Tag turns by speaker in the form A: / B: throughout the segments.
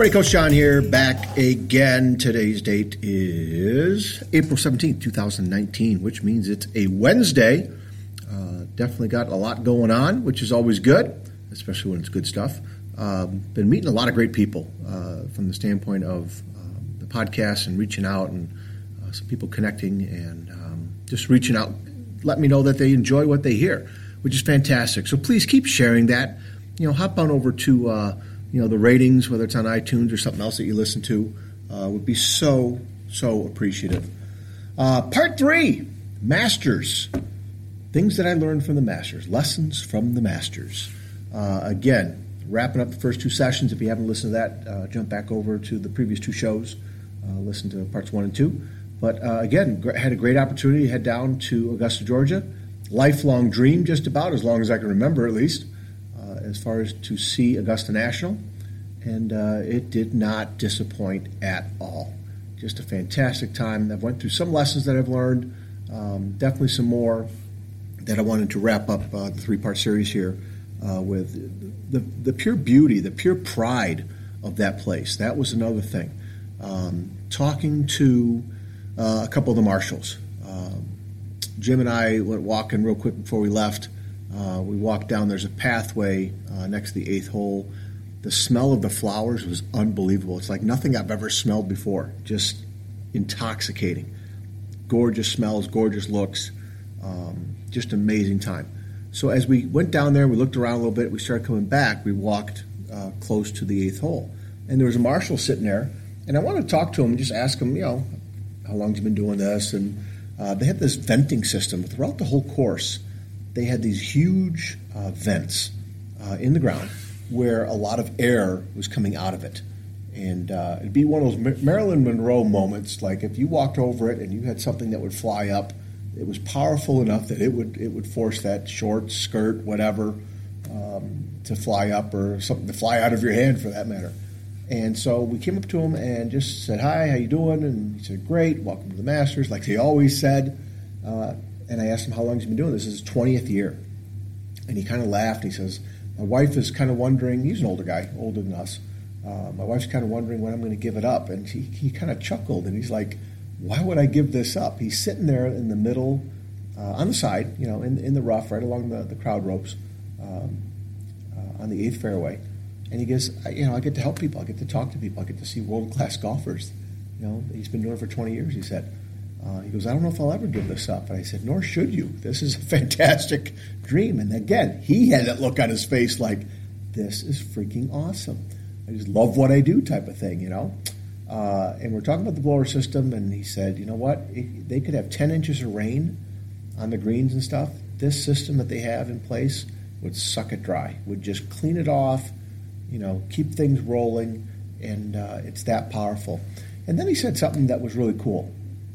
A: everybody, Coach John here, back again. Today's date is April 17th, 2019, which means it's a Wednesday. Uh, definitely got a lot going on, which is always good, especially when it's good stuff. Um, been meeting a lot of great people uh, from the standpoint of um, the podcast and reaching out and uh, some people connecting and um, just reaching out, let me know that they enjoy what they hear, which is fantastic. So please keep sharing that. You know, hop on over to uh, you know the ratings, whether it's on iTunes or something else that you listen to, uh, would be so so appreciative. Uh, part three, masters, things that I learned from the masters, lessons from the masters. Uh, again, wrapping up the first two sessions. If you haven't listened to that, uh, jump back over to the previous two shows, uh, listen to parts one and two. But uh, again, had a great opportunity to head down to Augusta, Georgia. Lifelong dream, just about as long as I can remember, at least as far as to see Augusta National, and uh, it did not disappoint at all. Just a fantastic time. I've went through some lessons that I've learned, um, definitely some more that I wanted to wrap up uh, the three-part series here uh, with the, the pure beauty, the pure pride of that place. That was another thing. Um, talking to uh, a couple of the marshals. Um, Jim and I went walking real quick before we left uh, we walked down, there's a pathway uh, next to the eighth hole. The smell of the flowers was unbelievable. It's like nothing I've ever smelled before, just intoxicating. Gorgeous smells, gorgeous looks, um, just amazing time. So as we went down there, we looked around a little bit, we started coming back, we walked uh, close to the eighth hole. And there was a marshal sitting there, and I wanted to talk to him and just ask him, you know, how long he been doing this? And uh, they had this venting system throughout the whole course they had these huge uh, vents uh, in the ground where a lot of air was coming out of it. And uh, it'd be one of those Marilyn Monroe moments, like if you walked over it and you had something that would fly up, it was powerful enough that it would it would force that short skirt, whatever, um, to fly up or something to fly out of your hand for that matter. And so we came up to him and just said, "Hi, how you doing?" And he said, "Great, welcome to the Masters," like he always said. Uh, and I asked him how long he's been doing this. This is his 20th year. And he kind of laughed. He says, My wife is kind of wondering, he's an older guy, older than us. Uh, my wife's kind of wondering when I'm going to give it up. And he, he kind of chuckled and he's like, Why would I give this up? He's sitting there in the middle, uh, on the side, you know, in, in the rough, right along the, the crowd ropes um, uh, on the eighth fairway. And he goes, You know, I get to help people. I get to talk to people. I get to see world class golfers. You know, he's been doing it for 20 years, he said. Uh, he goes, I don't know if I'll ever give this up. And I said, Nor should you. This is a fantastic dream. And again, he had that look on his face like, This is freaking awesome. I just love what I do, type of thing, you know? Uh, and we're talking about the blower system, and he said, You know what? It, they could have 10 inches of rain on the greens and stuff. This system that they have in place would suck it dry, would just clean it off, you know, keep things rolling, and uh, it's that powerful. And then he said something that was really cool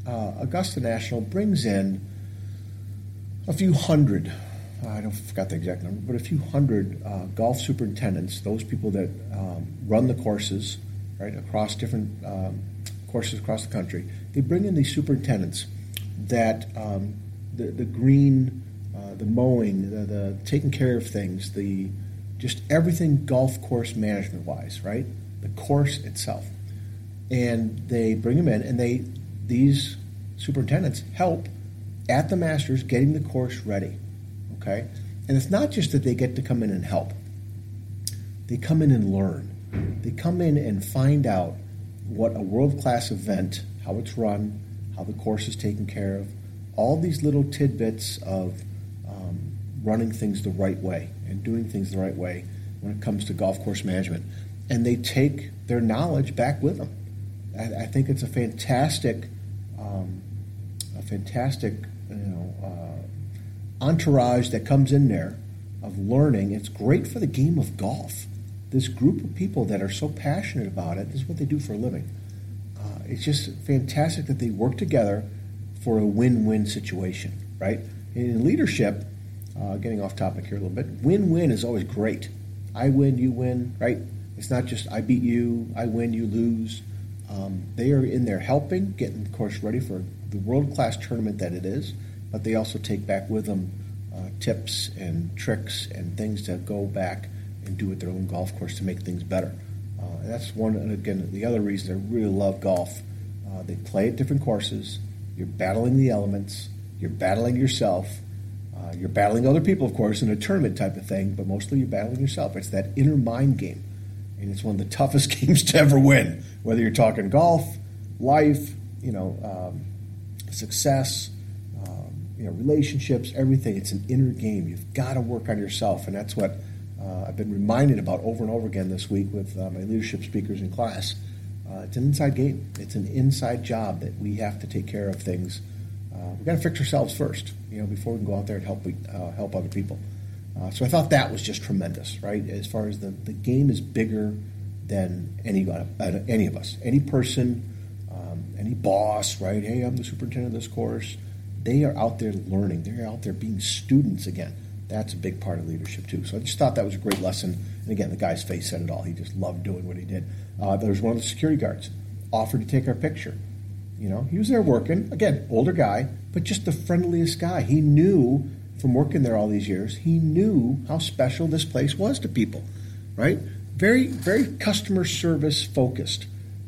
A: uh, Augusta National brings in a few hundred, I don't forgot the exact number, but a few hundred uh, golf superintendents, those people that um, run the courses, right, across different um, courses across the country. They bring in these superintendents that um, the, the green, uh, the mowing, the, the taking care of things, the just everything golf course management wise, right? The course itself. And they bring them in and they these superintendents help at the Masters getting the course ready. Okay? And it's not just that they get to come in and help, they come in and learn. They come in and find out what a world class event, how it's run, how the course is taken care of, all these little tidbits of um, running things the right way and doing things the right way when it comes to golf course management. And they take their knowledge back with them. I, I think it's a fantastic um, a fantastic you know uh, entourage that comes in there of learning. It's great for the game of golf. This group of people that are so passionate about it, this is what they do for a living. Uh, it's just fantastic that they work together for a win-win situation, right? In leadership, uh, getting off topic here a little bit, win-win is always great. I win, you win, right? It's not just I beat you, I win, you lose. Um, they are in there helping, getting the course ready for the world class tournament that it is, but they also take back with them uh, tips and tricks and things to go back and do at their own golf course to make things better. Uh, that's one, and again, the other reason I really love golf. Uh, they play at different courses. You're battling the elements. You're battling yourself. Uh, you're battling other people, of course, in a tournament type of thing, but mostly you're battling yourself. It's that inner mind game. And it's one of the toughest games to ever win, whether you're talking golf, life, you know, um, success, um, you know, relationships, everything. It's an inner game. You've got to work on yourself, and that's what uh, I've been reminded about over and over again this week with uh, my leadership speakers in class. Uh, it's an inside game. It's an inside job that we have to take care of things. Uh, we've got to fix ourselves first, you know, before we can go out there and help uh, help other people. Uh, so I thought that was just tremendous, right? As far as the, the game is bigger than any any of us, any person any boss, right? Hey, I'm the superintendent of this course. They are out there learning. They're out there being students again. That's a big part of leadership too. So I just thought that was a great lesson. And again, the guy's face said it all. He just loved doing what he did. Uh, there was one of the security guards offered to take our picture. You know, he was there working. Again, older guy, but just the friendliest guy. He knew from working there all these years. He knew how special this place was to people, right? Very, very customer service focused.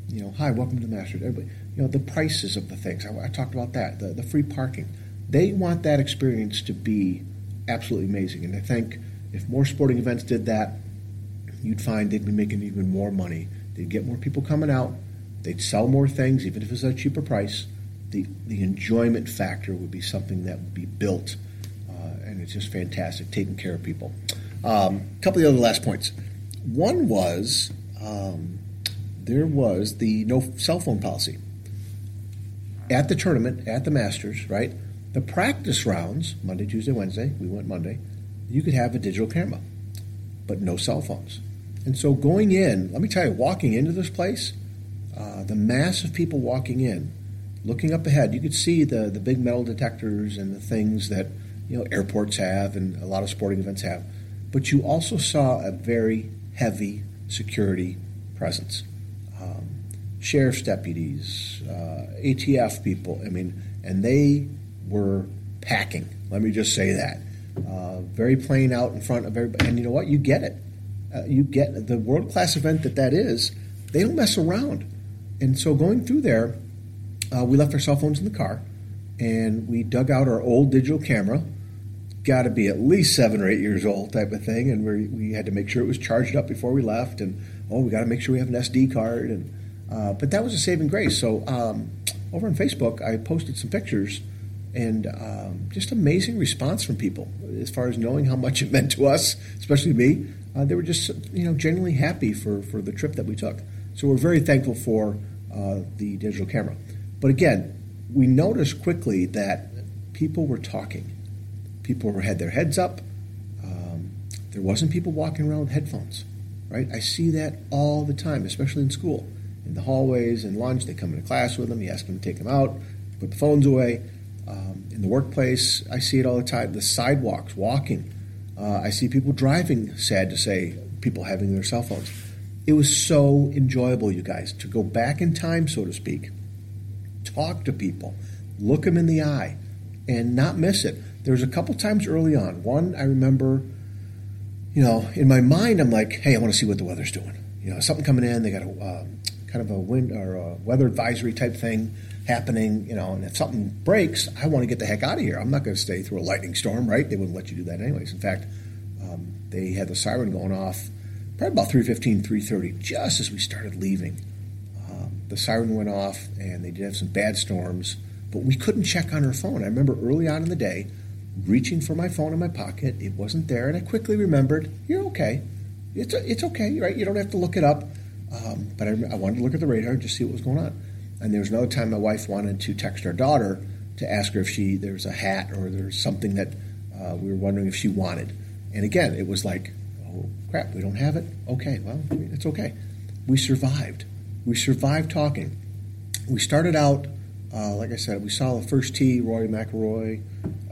A: You know, hi, welcome to the Masters. Everybody, you know, the prices of the things. I, I talked about that, the, the free parking. They want that experience to be absolutely amazing. And I think if more sporting events did that, you'd find they'd be making even more money. They'd get more people coming out. They'd sell more things, even if it's at a cheaper price. The, the enjoyment factor would be something that would be built. It's just fantastic, taking care of people. A um, couple of the other last points. One was um, there was the no cell phone policy at the tournament, at the Masters, right? The practice rounds, Monday, Tuesday, Wednesday, we went Monday, you could have a digital camera, but no cell phones. And so going in, let me tell you, walking into this place, uh, the mass of people walking in, looking up ahead, you could see the, the big metal detectors and the things that you know airports have and a lot of sporting events have. But you also saw a very heavy security presence sheriff's deputies, uh, ATF people. I mean, and they were packing. Let me just say that. Uh, very plain out in front of everybody. And you know what? You get it. Uh, you get the world class event that that is. They don't mess around. And so going through there, uh, we left our cell phones in the car, and we dug out our old digital camera. Got to be at least seven or eight years old, type of thing. And we we had to make sure it was charged up before we left. And oh, we got to make sure we have an SD card. And uh, but that was a saving grace. So um, over on Facebook, I posted some pictures and um, just amazing response from people as far as knowing how much it meant to us, especially me. Uh, they were just you know genuinely happy for for the trip that we took. So we're very thankful for uh, the digital camera. But again, we noticed quickly that people were talking. People had their heads up. Um, there wasn't people walking around with headphones, right? I see that all the time, especially in school in the hallways and lunch. They come into class with them. You ask them to take them out, put the phones away. Um, in the workplace, I see it all the time. The sidewalks, walking. Uh, I see people driving, sad to say, people having their cell phones. It was so enjoyable, you guys, to go back in time, so to speak, talk to people, look them in the eye, and not miss it. There was a couple times early on. One, I remember, you know, in my mind, I'm like, hey, I want to see what the weather's doing. You know, something coming in, they got a, uh, kind of a wind or a weather advisory type thing happening, you know, and if something breaks, I want to get the heck out of here. I'm not going to stay through a lightning storm, right? They wouldn't let you do that anyways. In fact, um, they had the siren going off probably about 3.15, 3.30, just as we started leaving. Um, the siren went off, and they did have some bad storms, but we couldn't check on our phone. I remember early on in the day, reaching for my phone in my pocket. It wasn't there, and I quickly remembered, you're okay. It's, it's okay, right? You don't have to look it up. Um, but I, I, wanted to look at the radar just see what was going on. And there was another time my wife wanted to text our daughter to ask her if she there's a hat or there's something that uh, we were wondering if she wanted. And again, it was like, oh crap, we don't have it. Okay, well, it's okay. We survived. We survived talking. We started out, uh, like I said, we saw the first tee, Rory McIlroy, um,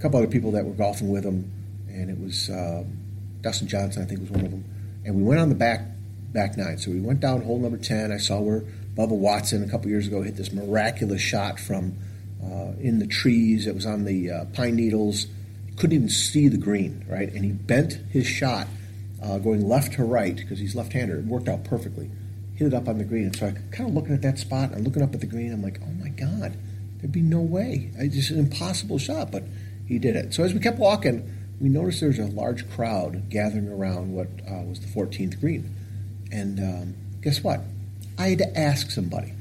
A: couple other people that were golfing with him, and it was um, Dustin Johnson, I think, was one of them and we went on the back back nine. So we went down hole number ten. I saw where Bubba Watson a couple years ago hit this miraculous shot from uh, in the trees. It was on the uh, pine needles. Couldn't even see the green, right? And he bent his shot uh, going left to right because he's left-hander. It worked out perfectly. Hit it up on the green. And so I kind of looking at that spot and looking up at the green. I'm like, oh my god, there'd be no way. It's just an impossible shot, but he did it. So as we kept walking, we noticed there was a large crowd gathering around what uh, was the 14th green. And um, guess what? I had to ask somebody.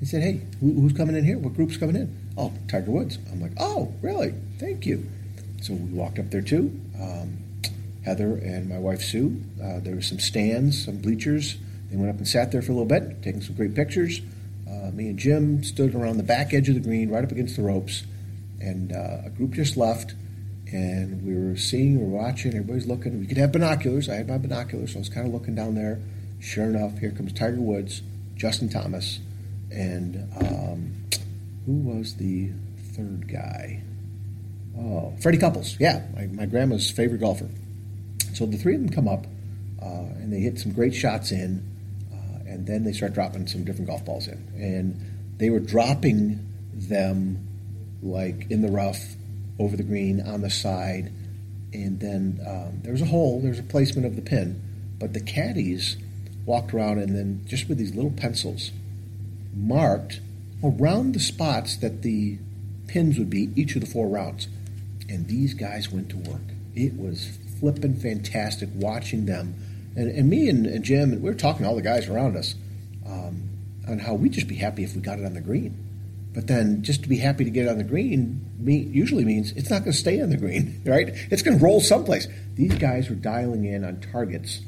A: He said, hey, who, who's coming in here? What group's coming in? Oh, Tiger Woods. I'm like, oh, really? Thank you. So we walked up there too. Um, Heather and my wife Sue. Uh, there were some stands, some bleachers. They went up and sat there for a little bit, taking some great pictures. Uh, me and Jim stood around the back edge of the green, right up against the ropes, and uh, a group just left. And we were seeing, we were watching, everybody's looking. We could have binoculars. I had my binoculars, so I was kind of looking down there. Sure enough, here comes Tiger Woods, Justin Thomas, and um, who was the third guy? Oh, Freddie Couples. Yeah, my, my grandma's favorite golfer. So the three of them come up, uh, and they hit some great shots in, uh, and then they start dropping some different golf balls in. And they were dropping them like in the rough, over the green, on the side, and then um, there was a hole, there was a placement of the pin, but the caddies walked around and then just with these little pencils marked around the spots that the pins would be each of the four rounds. And these guys went to work. It was flipping fantastic watching them. And, and me and, and Jim, and we were talking to all the guys around us um, on how we'd just be happy if we got it on the green. But then just to be happy to get on the green usually means it's not going to stay on the green, right? It's going to roll someplace. These guys were dialing in on targets,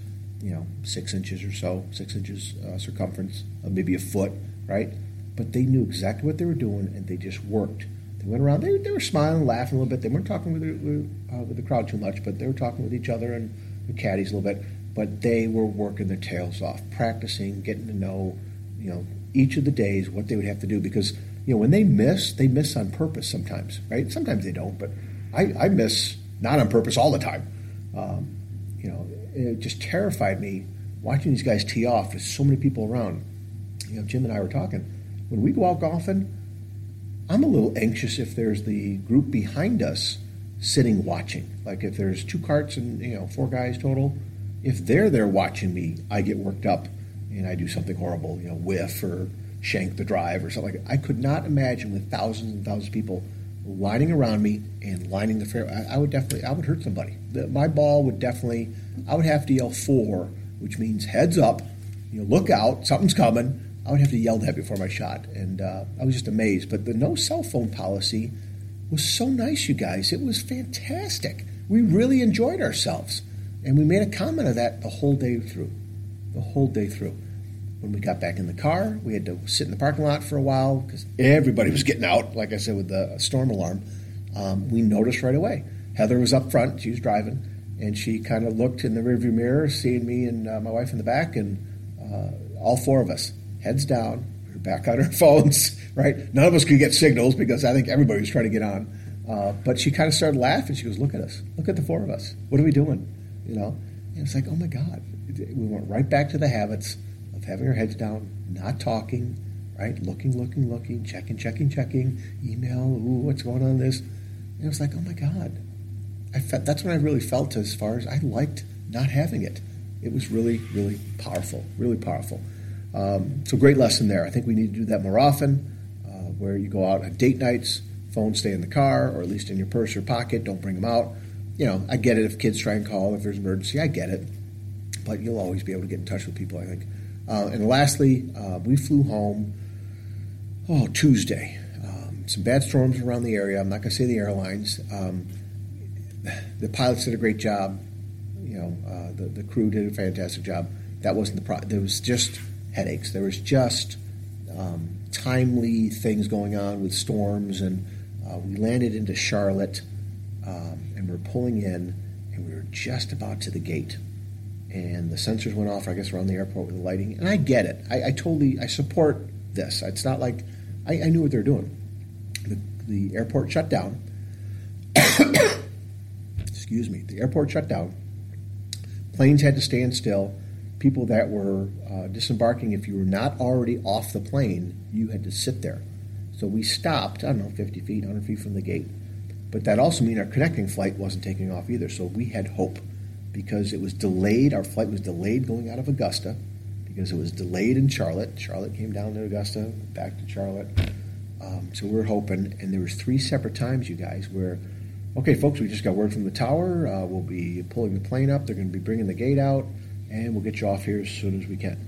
A: you know, six inches or so, six inches uh, circumference, uh, maybe a foot, right? But they knew exactly what they were doing and they just worked they went around. They, they were smiling, laughing a little bit. They weren't talking with uh, with the crowd too much, but they were talking with each other and the caddies a little bit. But they were working their tails off, practicing, getting to know, you know, each of the days what they would have to do because you know when they miss, they miss on purpose sometimes, right? Sometimes they don't, but I, I miss not on purpose all the time. Um, you know, it just terrified me watching these guys tee off with so many people around. You know, Jim and I were talking. When we go out golfing, I'm a little anxious if there's the group behind us sitting watching. Like if there's two carts and you know four guys total, if they're there watching me, I get worked up and I do something horrible, you know, whiff or shank the drive or something like that. I could not imagine with thousands and thousands of people lining around me and lining the fair. I, I would definitely, I would hurt somebody. The, my ball would definitely, I would have to yell fore, which means heads up, you know, look out, something's coming I would have to yell that before my shot, and uh, I was just amazed. But the no cell phone policy was so nice, you guys. It was fantastic. We really enjoyed ourselves, and we made a comment of that the whole day through. The whole day through. When we got back in the car, we had to sit in the parking lot for a while because everybody was getting out. Like I said, with the storm alarm, um, we noticed right away. Heather was up front; she was driving, and she kind of looked in the rearview mirror, seeing me and uh, my wife in the back, and uh, all four of us heads down, we are back on our phones, right? None of us could get signals because I think everybody was trying to get on. Uh, but she kind of started laughing. She goes, "Look at us! Look at the four of us! What are we doing?" You know, and it's like, "Oh my God!" We went right back to the habits having our heads down, not talking, right? Looking, looking, looking, checking, checking, checking, email. Ooh, what's going on? This, and it was like, "Oh my God!" I felt that's when I really felt as far as I liked not having it. It was really, really powerful, really powerful. Um, so great lesson there. I think we need to do that more often, uh, where you go out on date nights, phones stay in the car or at least in your purse or pocket. Don't bring them out. You know, I get it if kids try and call if there's an emergency. I get it, but you'll always be able to get in touch with people. I think. Uh, and lastly, uh, we flew home. Oh, Tuesday. Um, some bad storms around the area. I'm not going to say the airlines. Um, the pilots did a great job. You know, uh, the the crew did a fantastic job. That wasn't the problem. There was just headaches. There was just um, timely things going on with storms, and uh, we landed into Charlotte, um, and we're pulling in, and we were just about to the gate, and the sensors went off. I guess around the airport with the lighting, and I get it. I, I totally I support this. It's not like I, I knew what they were doing. The, the airport shut down. Excuse me. The airport shut down. Planes had to stand still people that were uh, disembarking, if you were not already off the plane, you had to sit there. So we stopped, I don't know, 50 feet, 100 feet from the gate. But that also meant our connecting flight wasn't taking off either. So we had hope because it was delayed. Our flight was delayed going out of Augusta because it was delayed in Charlotte. Charlotte came down to Augusta, back to Charlotte. Um, so we are hoping, and there was three separate times, you guys, where, okay, folks, we just got word from the tower. Uh, we'll be pulling the plane up. They're going to be bringing the gate out, and we'll get you off here as soon as we can.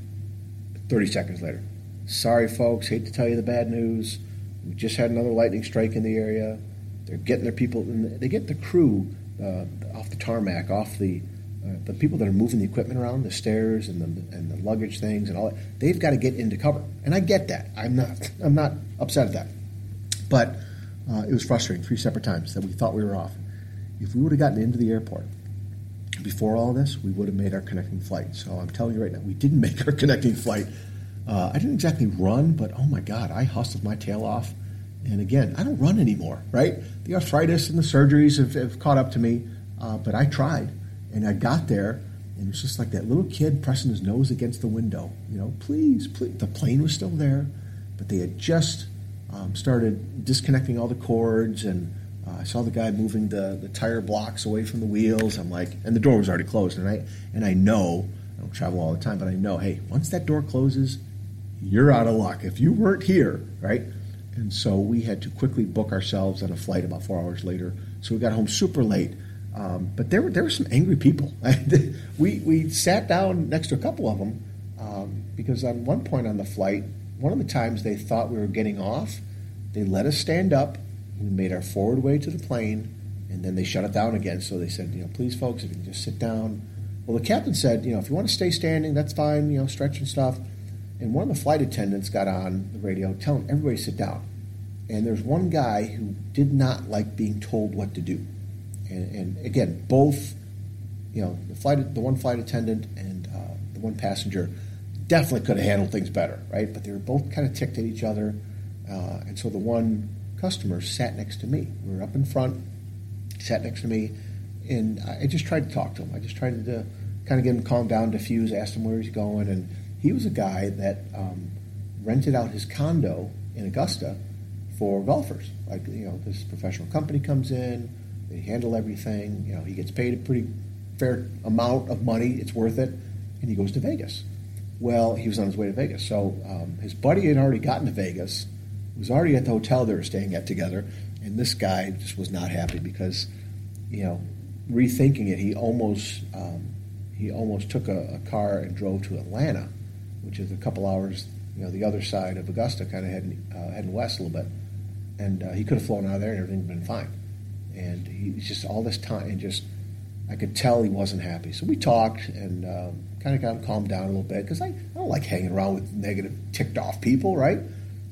A: 30 seconds later. Sorry, folks. Hate to tell you the bad news. We just had another lightning strike in the area. They're getting their people. They get the crew uh, off the tarmac, off the uh, the people that are moving the equipment around, the stairs and the and the luggage things and all that. They've got to get into cover, and I get that. I'm not I'm not upset at that, but uh, it was frustrating three separate times that we thought we were off. If we would have gotten into the airport before all this, we would have made our connecting flight. So I'm telling you right now, we didn't make our connecting flight. Uh, I didn't exactly run, but oh my God, I hustled my tail off. And again, I don't run anymore, right? The arthritis and the surgeries have, have caught up to me, uh, but I tried. And I got there, and it was just like that little kid pressing his nose against the window. You know, please, please. The plane was still there, but they had just um, started disconnecting all the cords, and uh, I saw the guy moving the, the tire blocks away from the wheels. I'm like, and the door was already closed, and I and I know I don't travel all the time, but I know, hey, once that door closes, you're out of luck. If you weren't here, right? And so we had to quickly book ourselves on a flight about four hours later. So we got home super late. Um, but there were there were some angry people. we we sat down next to a couple of them um, because on one point on the flight, one of the times they thought we were getting off, they let us stand up. We made our forward way to the plane, and then they shut it down again. So they said, you know, please, folks, if you can just sit down. Well, the captain said, you know, if you want to stay standing, that's fine. You know, stretch and stuff. And one of the flight attendants got on the radio telling everybody sit down. And there's one guy who did not like being told what to do. And, and again, both, you know, the flight, the one flight attendant and uh, the one passenger definitely could have handled things better, right? But they were both kind of ticked at each other. Uh, and so the one customer sat next to me. We were up in front, sat next to me, and I just tried to talk to him. I just tried to kind of get him calmed down, diffuse, asked him where he's going, and he was a guy that um, rented out his condo in Augusta for golfers. Like you know, this professional company comes in, they handle everything. You know, he gets paid a pretty fair amount of money. It's worth it, and he goes to Vegas. Well, he was on his way to Vegas, so um, his buddy had already gotten to Vegas. Was already at the hotel they were staying at together, and this guy just was not happy because, you know, rethinking it, he almost um, he almost took a, a car and drove to Atlanta which is a couple hours, you know, the other side of Augusta, kind of heading uh, heading west a little bit. And uh, he could have flown out of there and everything would have been fine. And he's just all this time, and just I could tell he wasn't happy. So we talked and um, kind of got him calmed down a little bit because I, I don't like hanging around with negative, ticked off people, right?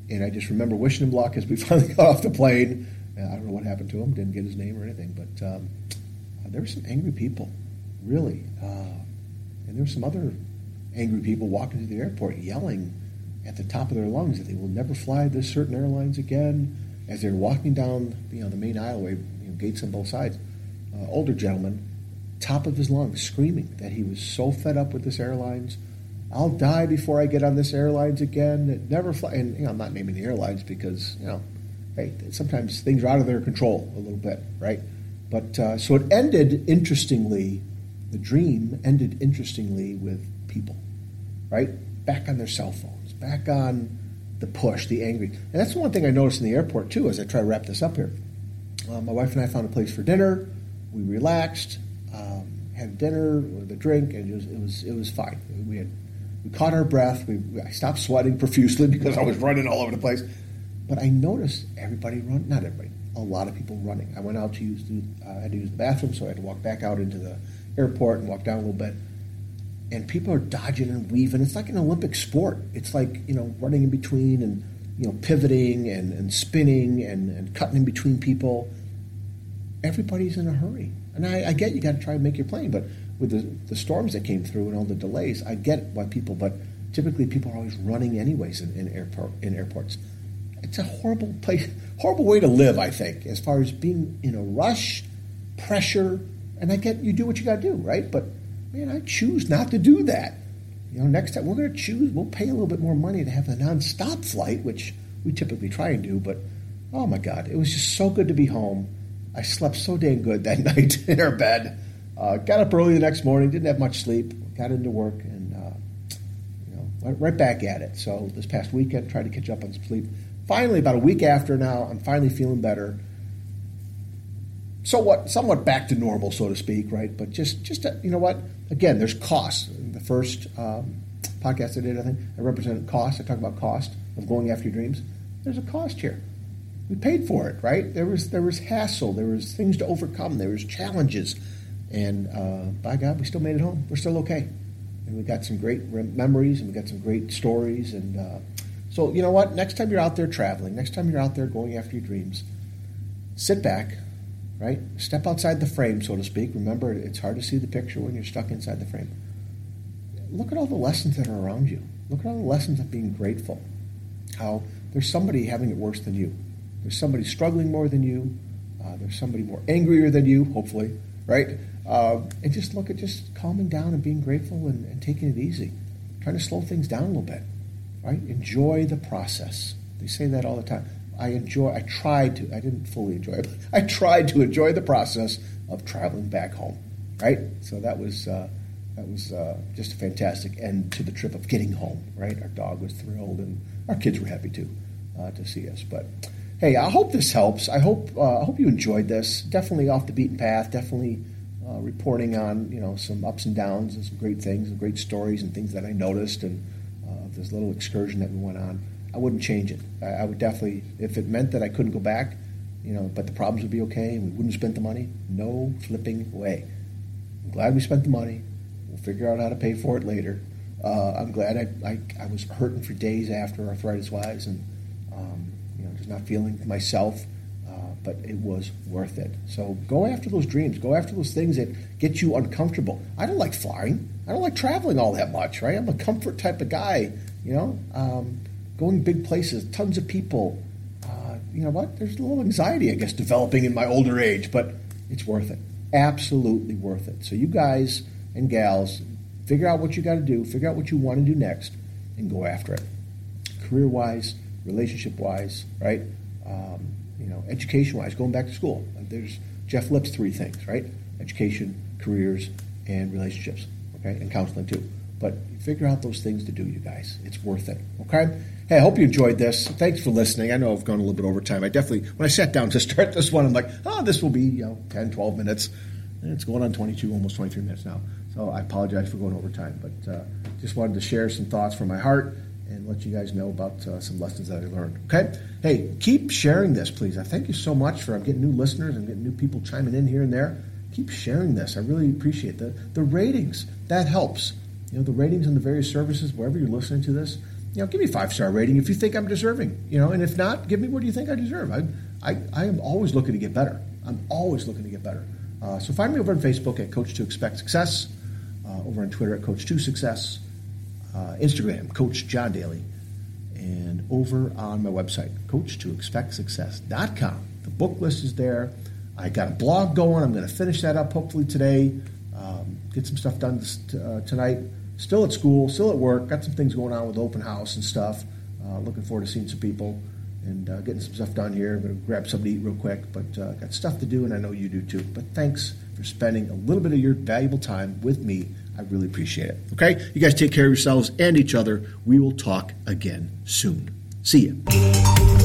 A: And I just remember wishing him luck as we finally got off the plane. Uh, I don't know what happened to him, didn't get his name or anything, but um, uh, there were some angry people, really. Uh, and there were some other angry people walking through the airport yelling at the top of their lungs that they will never fly this certain airlines again. As they're walking down, you know, the main aisleway, gates on both sides, uh, older gentleman, top of his lungs, screaming that he was so fed up with this airlines. I'll die before I get on this airlines again. It never fly. And you know, I'm not naming the airlines because you know, hey, sometimes things are out of their control a little bit, right? But uh, so it ended interestingly. The dream ended interestingly with people right? Back on their cell phones, back on the push, the angry. And that's the one thing I noticed in the airport too as I try to wrap this up here. Uh, my wife and I found a place for dinner. We relaxed, um, had dinner with a drink, and it was it was, it was fine. We had we caught our breath. We, I stopped sweating profusely because I was running all over the place. But I noticed everybody run, not everybody, a lot of people running. I went out to use the, uh, I had to use the bathroom, so I had to walk back out into the airport and walk down a little bit and people are dodging and weaving. It's like an Olympic sport. It's like you know running in between and you know pivoting and, and spinning and, and cutting in between people. Everybody's in a hurry, and I, I get you got to try and make your plane, but with the, the storms that came through and all the delays, I get why people. But typically, people are always running anyways in, in airport in airports. It's a horrible place, horrible way to live. I think as far as being in a rush, pressure, and I get you do what you got to do, right? But man, I choose not to do that. You know, next time we're going to choose, we'll pay a little bit more money to have a nonstop flight, which we typically try and do. But oh my God, it was just so good to be home. I slept so dang good that night in our bed. Uh, got up early the next morning, didn't have much sleep, got into work, and uh, you know, went right back at it. So this past weekend, tried to catch up on some sleep. Finally, about a week after now, I'm finally feeling better. So what? somewhat back to normal, so to speak, right? But just, just uh, you know what? Again, there's costs. First um, podcast I did, I think I represented cost. I talk about cost of going after your dreams. There's a cost here. We paid for it, right? There was there was hassle. There was things to overcome. There was challenges, and uh, by God, we still made it home. We're still okay, and we got some great memories, and we got some great stories, and. Uh, so, you know what? Next time you're out there traveling, next time you're out there going after your dreams, sit back, right? Step outside the frame, so to speak. Remember, it's hard to see the picture when you're stuck inside the frame. Look at all the lessons that are around you. Look at all the lessons of being grateful. How there's somebody having it worse than you. There's somebody struggling more than you. Uh, there's somebody more angrier than you, hopefully, right? Uh, and just look at just calming down and being grateful and, and taking it easy. Trying to slow things down a little bit right? Enjoy the process. They say that all the time. I enjoy. I tried to. I didn't fully enjoy it. I tried to enjoy the process of traveling back home, right? So that was uh, that was uh, just a fantastic end to the trip of getting home, right? Our dog was thrilled, and our kids were happy too uh, to see us. But hey, I hope this helps. I hope uh, I hope you enjoyed this. Definitely off the beaten path. Definitely. Uh, reporting on you know some ups and downs and some great things and great stories and things that I noticed and this little excursion that we went on, I wouldn't change it. I, I, would definitely, if it meant that I couldn't go back, you know, but the problems would be okay and we wouldn't spend the money, no flipping way. I'm glad we spent the money. Figure out how to pay for it later. Uh, I'm glad I, I, I, was hurting for days after arthritis wise and, um, you know, just not feeling myself. Uh, but it was worth it. So go after those dreams. Go after those things that get you uncomfortable. I don't like flying. I don't like traveling all that much, right? I'm a comfort type of guy. You know, um, going big places, tons of people. Uh, you know what? There's a little anxiety, I guess, developing in my older age, but it's worth it. Absolutely worth it. So you guys and gals, figure out what you got to do, figure out what you want to do next, and go after it. Career wise, relationship wise, right? Um, you know, education wise, going back to school. There's Jeff Lipps three things, right? Education, careers, and relationships. Okay, and counseling too. But figure out those things to do, you guys. It's worth it. Okay? Hey, I hope you enjoyed this. Thanks for listening. I know I've gone a little bit over time. I definitely, when I sat down to start this one, I'm like, oh, this will be, you know, 10, 12 minutes. And it's going on 22, almost 23 minutes now. So I apologize for going over time. But uh, just wanted to share some thoughts from my heart and let you guys know about uh, some lessons that I learned. Okay? Hey, keep sharing this, please. I thank you so much for I'm getting new listeners. I'm getting new people chiming in here and there. Keep sharing this. I really appreciate that. The ratings, that helps. You know, the ratings on the various services, wherever you're listening to this, you know, give me a five star rating if you think I'm deserving. You know, and if not, give me what do you think I deserve. I, I, I am always looking to get better. I'm always looking to get better. Uh, so find me over on Facebook at Coach to Expect Success, over on Twitter at Coach2Success, uh, Instagram Coach John Daly, and over on my website Coach to Expect Success.com. The book list is there. I got a blog going. I'm going to finish that up hopefully today. Um, get some stuff done this, uh, tonight still at school, still at work. Got some things going on with open house and stuff. Uh, looking forward to seeing some people and uh, getting some stuff done here. I'm going to grab something to eat real quick, but uh, got stuff to do, and I know you do too. But thanks for spending a little bit of your valuable time with me. I really appreciate it. Okay? You guys take care of yourselves and each other. We will talk again soon. See you.